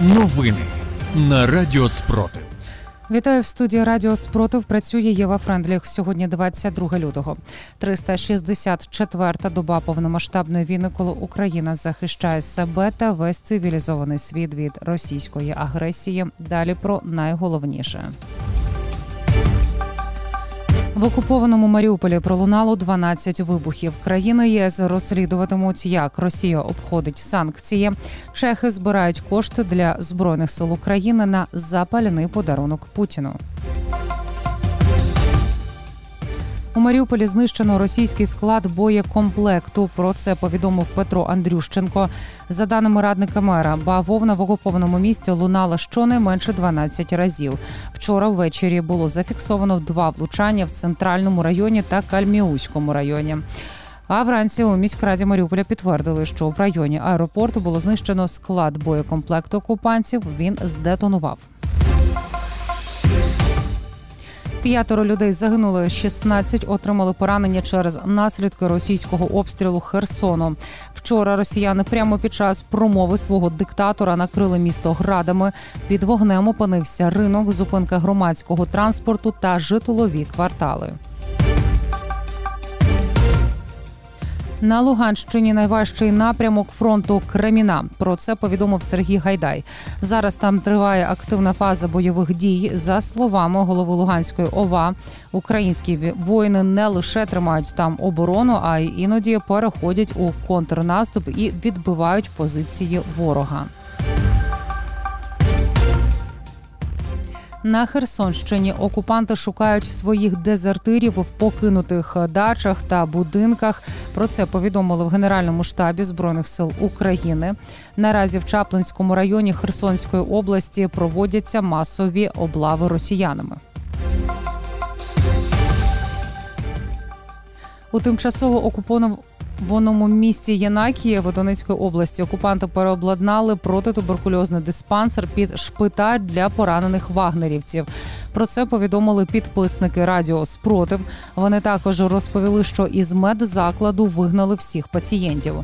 Новини на Радіо Спротив. Вітаю в студії Радіо Спротив. Працює Єва Френдліх. Сьогодні 22 лютого. 364-та доба повномасштабної війни, коли Україна захищає себе та весь цивілізований світ від російської агресії. Далі про найголовніше. В окупованому Маріуполі пролунало 12 вибухів. Країни ЄС розслідуватимуть, як Росія обходить санкції. Чехи збирають кошти для збройних сил України на запаляний подарунок Путіну. У Маріуполі знищено російський склад боєкомплекту. Про це повідомив Петро Андрющенко. За даними радника мера, бавовна в окупованому місті лунала щонайменше 12 разів. Вчора ввечері було зафіксовано два влучання в центральному районі та Кальміуському районі. А вранці у міськраді Маріуполя підтвердили, що в районі аеропорту було знищено склад боєкомплекту окупантів. Він здетонував. П'ятеро людей загинули, 16 отримали поранення через наслідки російського обстрілу Херсону. Вчора росіяни прямо під час промови свого диктатора накрили місто градами. Під вогнем опинився ринок, зупинка громадського транспорту та житлові квартали. На Луганщині найважчий напрямок фронту Креміна. Про це повідомив Сергій Гайдай. Зараз там триває активна фаза бойових дій. За словами голови Луганської ОВА, українські воїни не лише тримають там оборону, а й іноді переходять у контрнаступ і відбивають позиції ворога. На Херсонщині окупанти шукають своїх дезертирів в покинутих дачах та будинках. Про це повідомили в Генеральному штабі збройних сил України. Наразі в Чаплинському районі Херсонської області проводяться масові облави росіянами. У тимчасово в оному місті Янакієво Донецької області окупанти переобладнали протитуберкульозний диспансер під шпиталь для поранених вагнерівців. Про це повідомили підписники Радіо Спротив. Вони також розповіли, що із медзакладу вигнали всіх пацієнтів.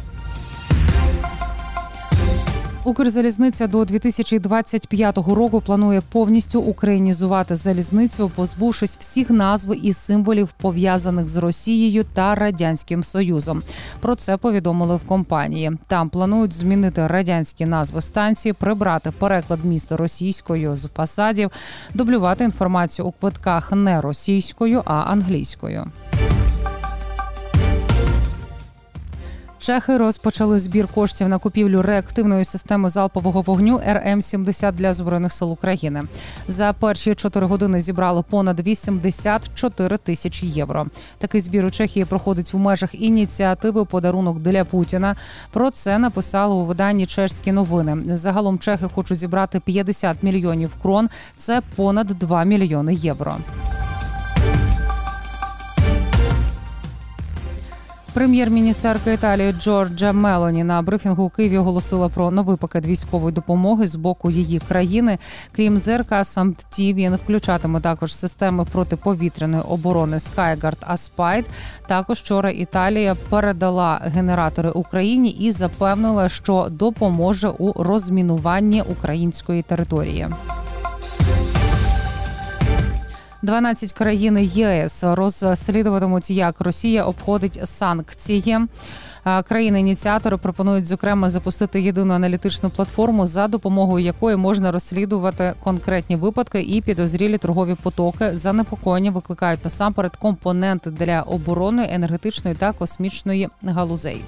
Укрзалізниця до 2025 року планує повністю українізувати залізницю, позбувшись всіх назв і символів пов'язаних з Росією та радянським союзом. Про це повідомили в компанії. Там планують змінити радянські назви станції, прибрати переклад міста російською з фасадів, дублювати інформацію у квитках не російською, а англійською. Чехи розпочали збір коштів на купівлю реактивної системи залпового вогню РМ 70 для збройних сил України. За перші чотири години зібрали понад 84 тисячі євро. Такий збір у Чехії проходить в межах ініціативи Подарунок для Путіна. Про це написали у виданні Чешські новини. Загалом чехи хочуть зібрати 50 мільйонів крон. Це понад 2 мільйони євро. Прем'єр-міністерка Італії Джорджа Мелоні на брифінгу у Києві оголосила про новий пакет військової допомоги з боку її країни. Крім ЗРК «SAMP/T», він включатиме також системи протиповітряної оборони Skyguard Aspide. Також вчора Італія передала генератори Україні і запевнила, що допоможе у розмінуванні української території. 12 країн ЄС розслідуватимуть, як Росія обходить санкції. Країни-ініціатори пропонують зокрема запустити єдину аналітичну платформу, за допомогою якої можна розслідувати конкретні випадки і підозрілі торгові потоки. Занепокоєння викликають насамперед компоненти для оборони, енергетичної та космічної галузей.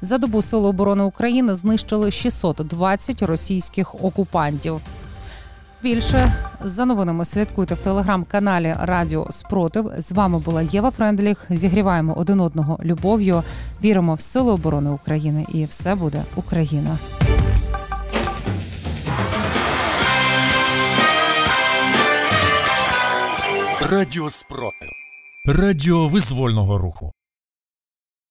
За добу Сили оборони України знищили 620 російських окупантів. Більше за новинами слідкуйте в телеграм-каналі Радіо Спротив. З вами була Єва Френдліх. Зігріваємо один одного любов'ю. Віримо в силу оборони України, і все буде Україна. Радіо Спротив. Радіо визвольного руху.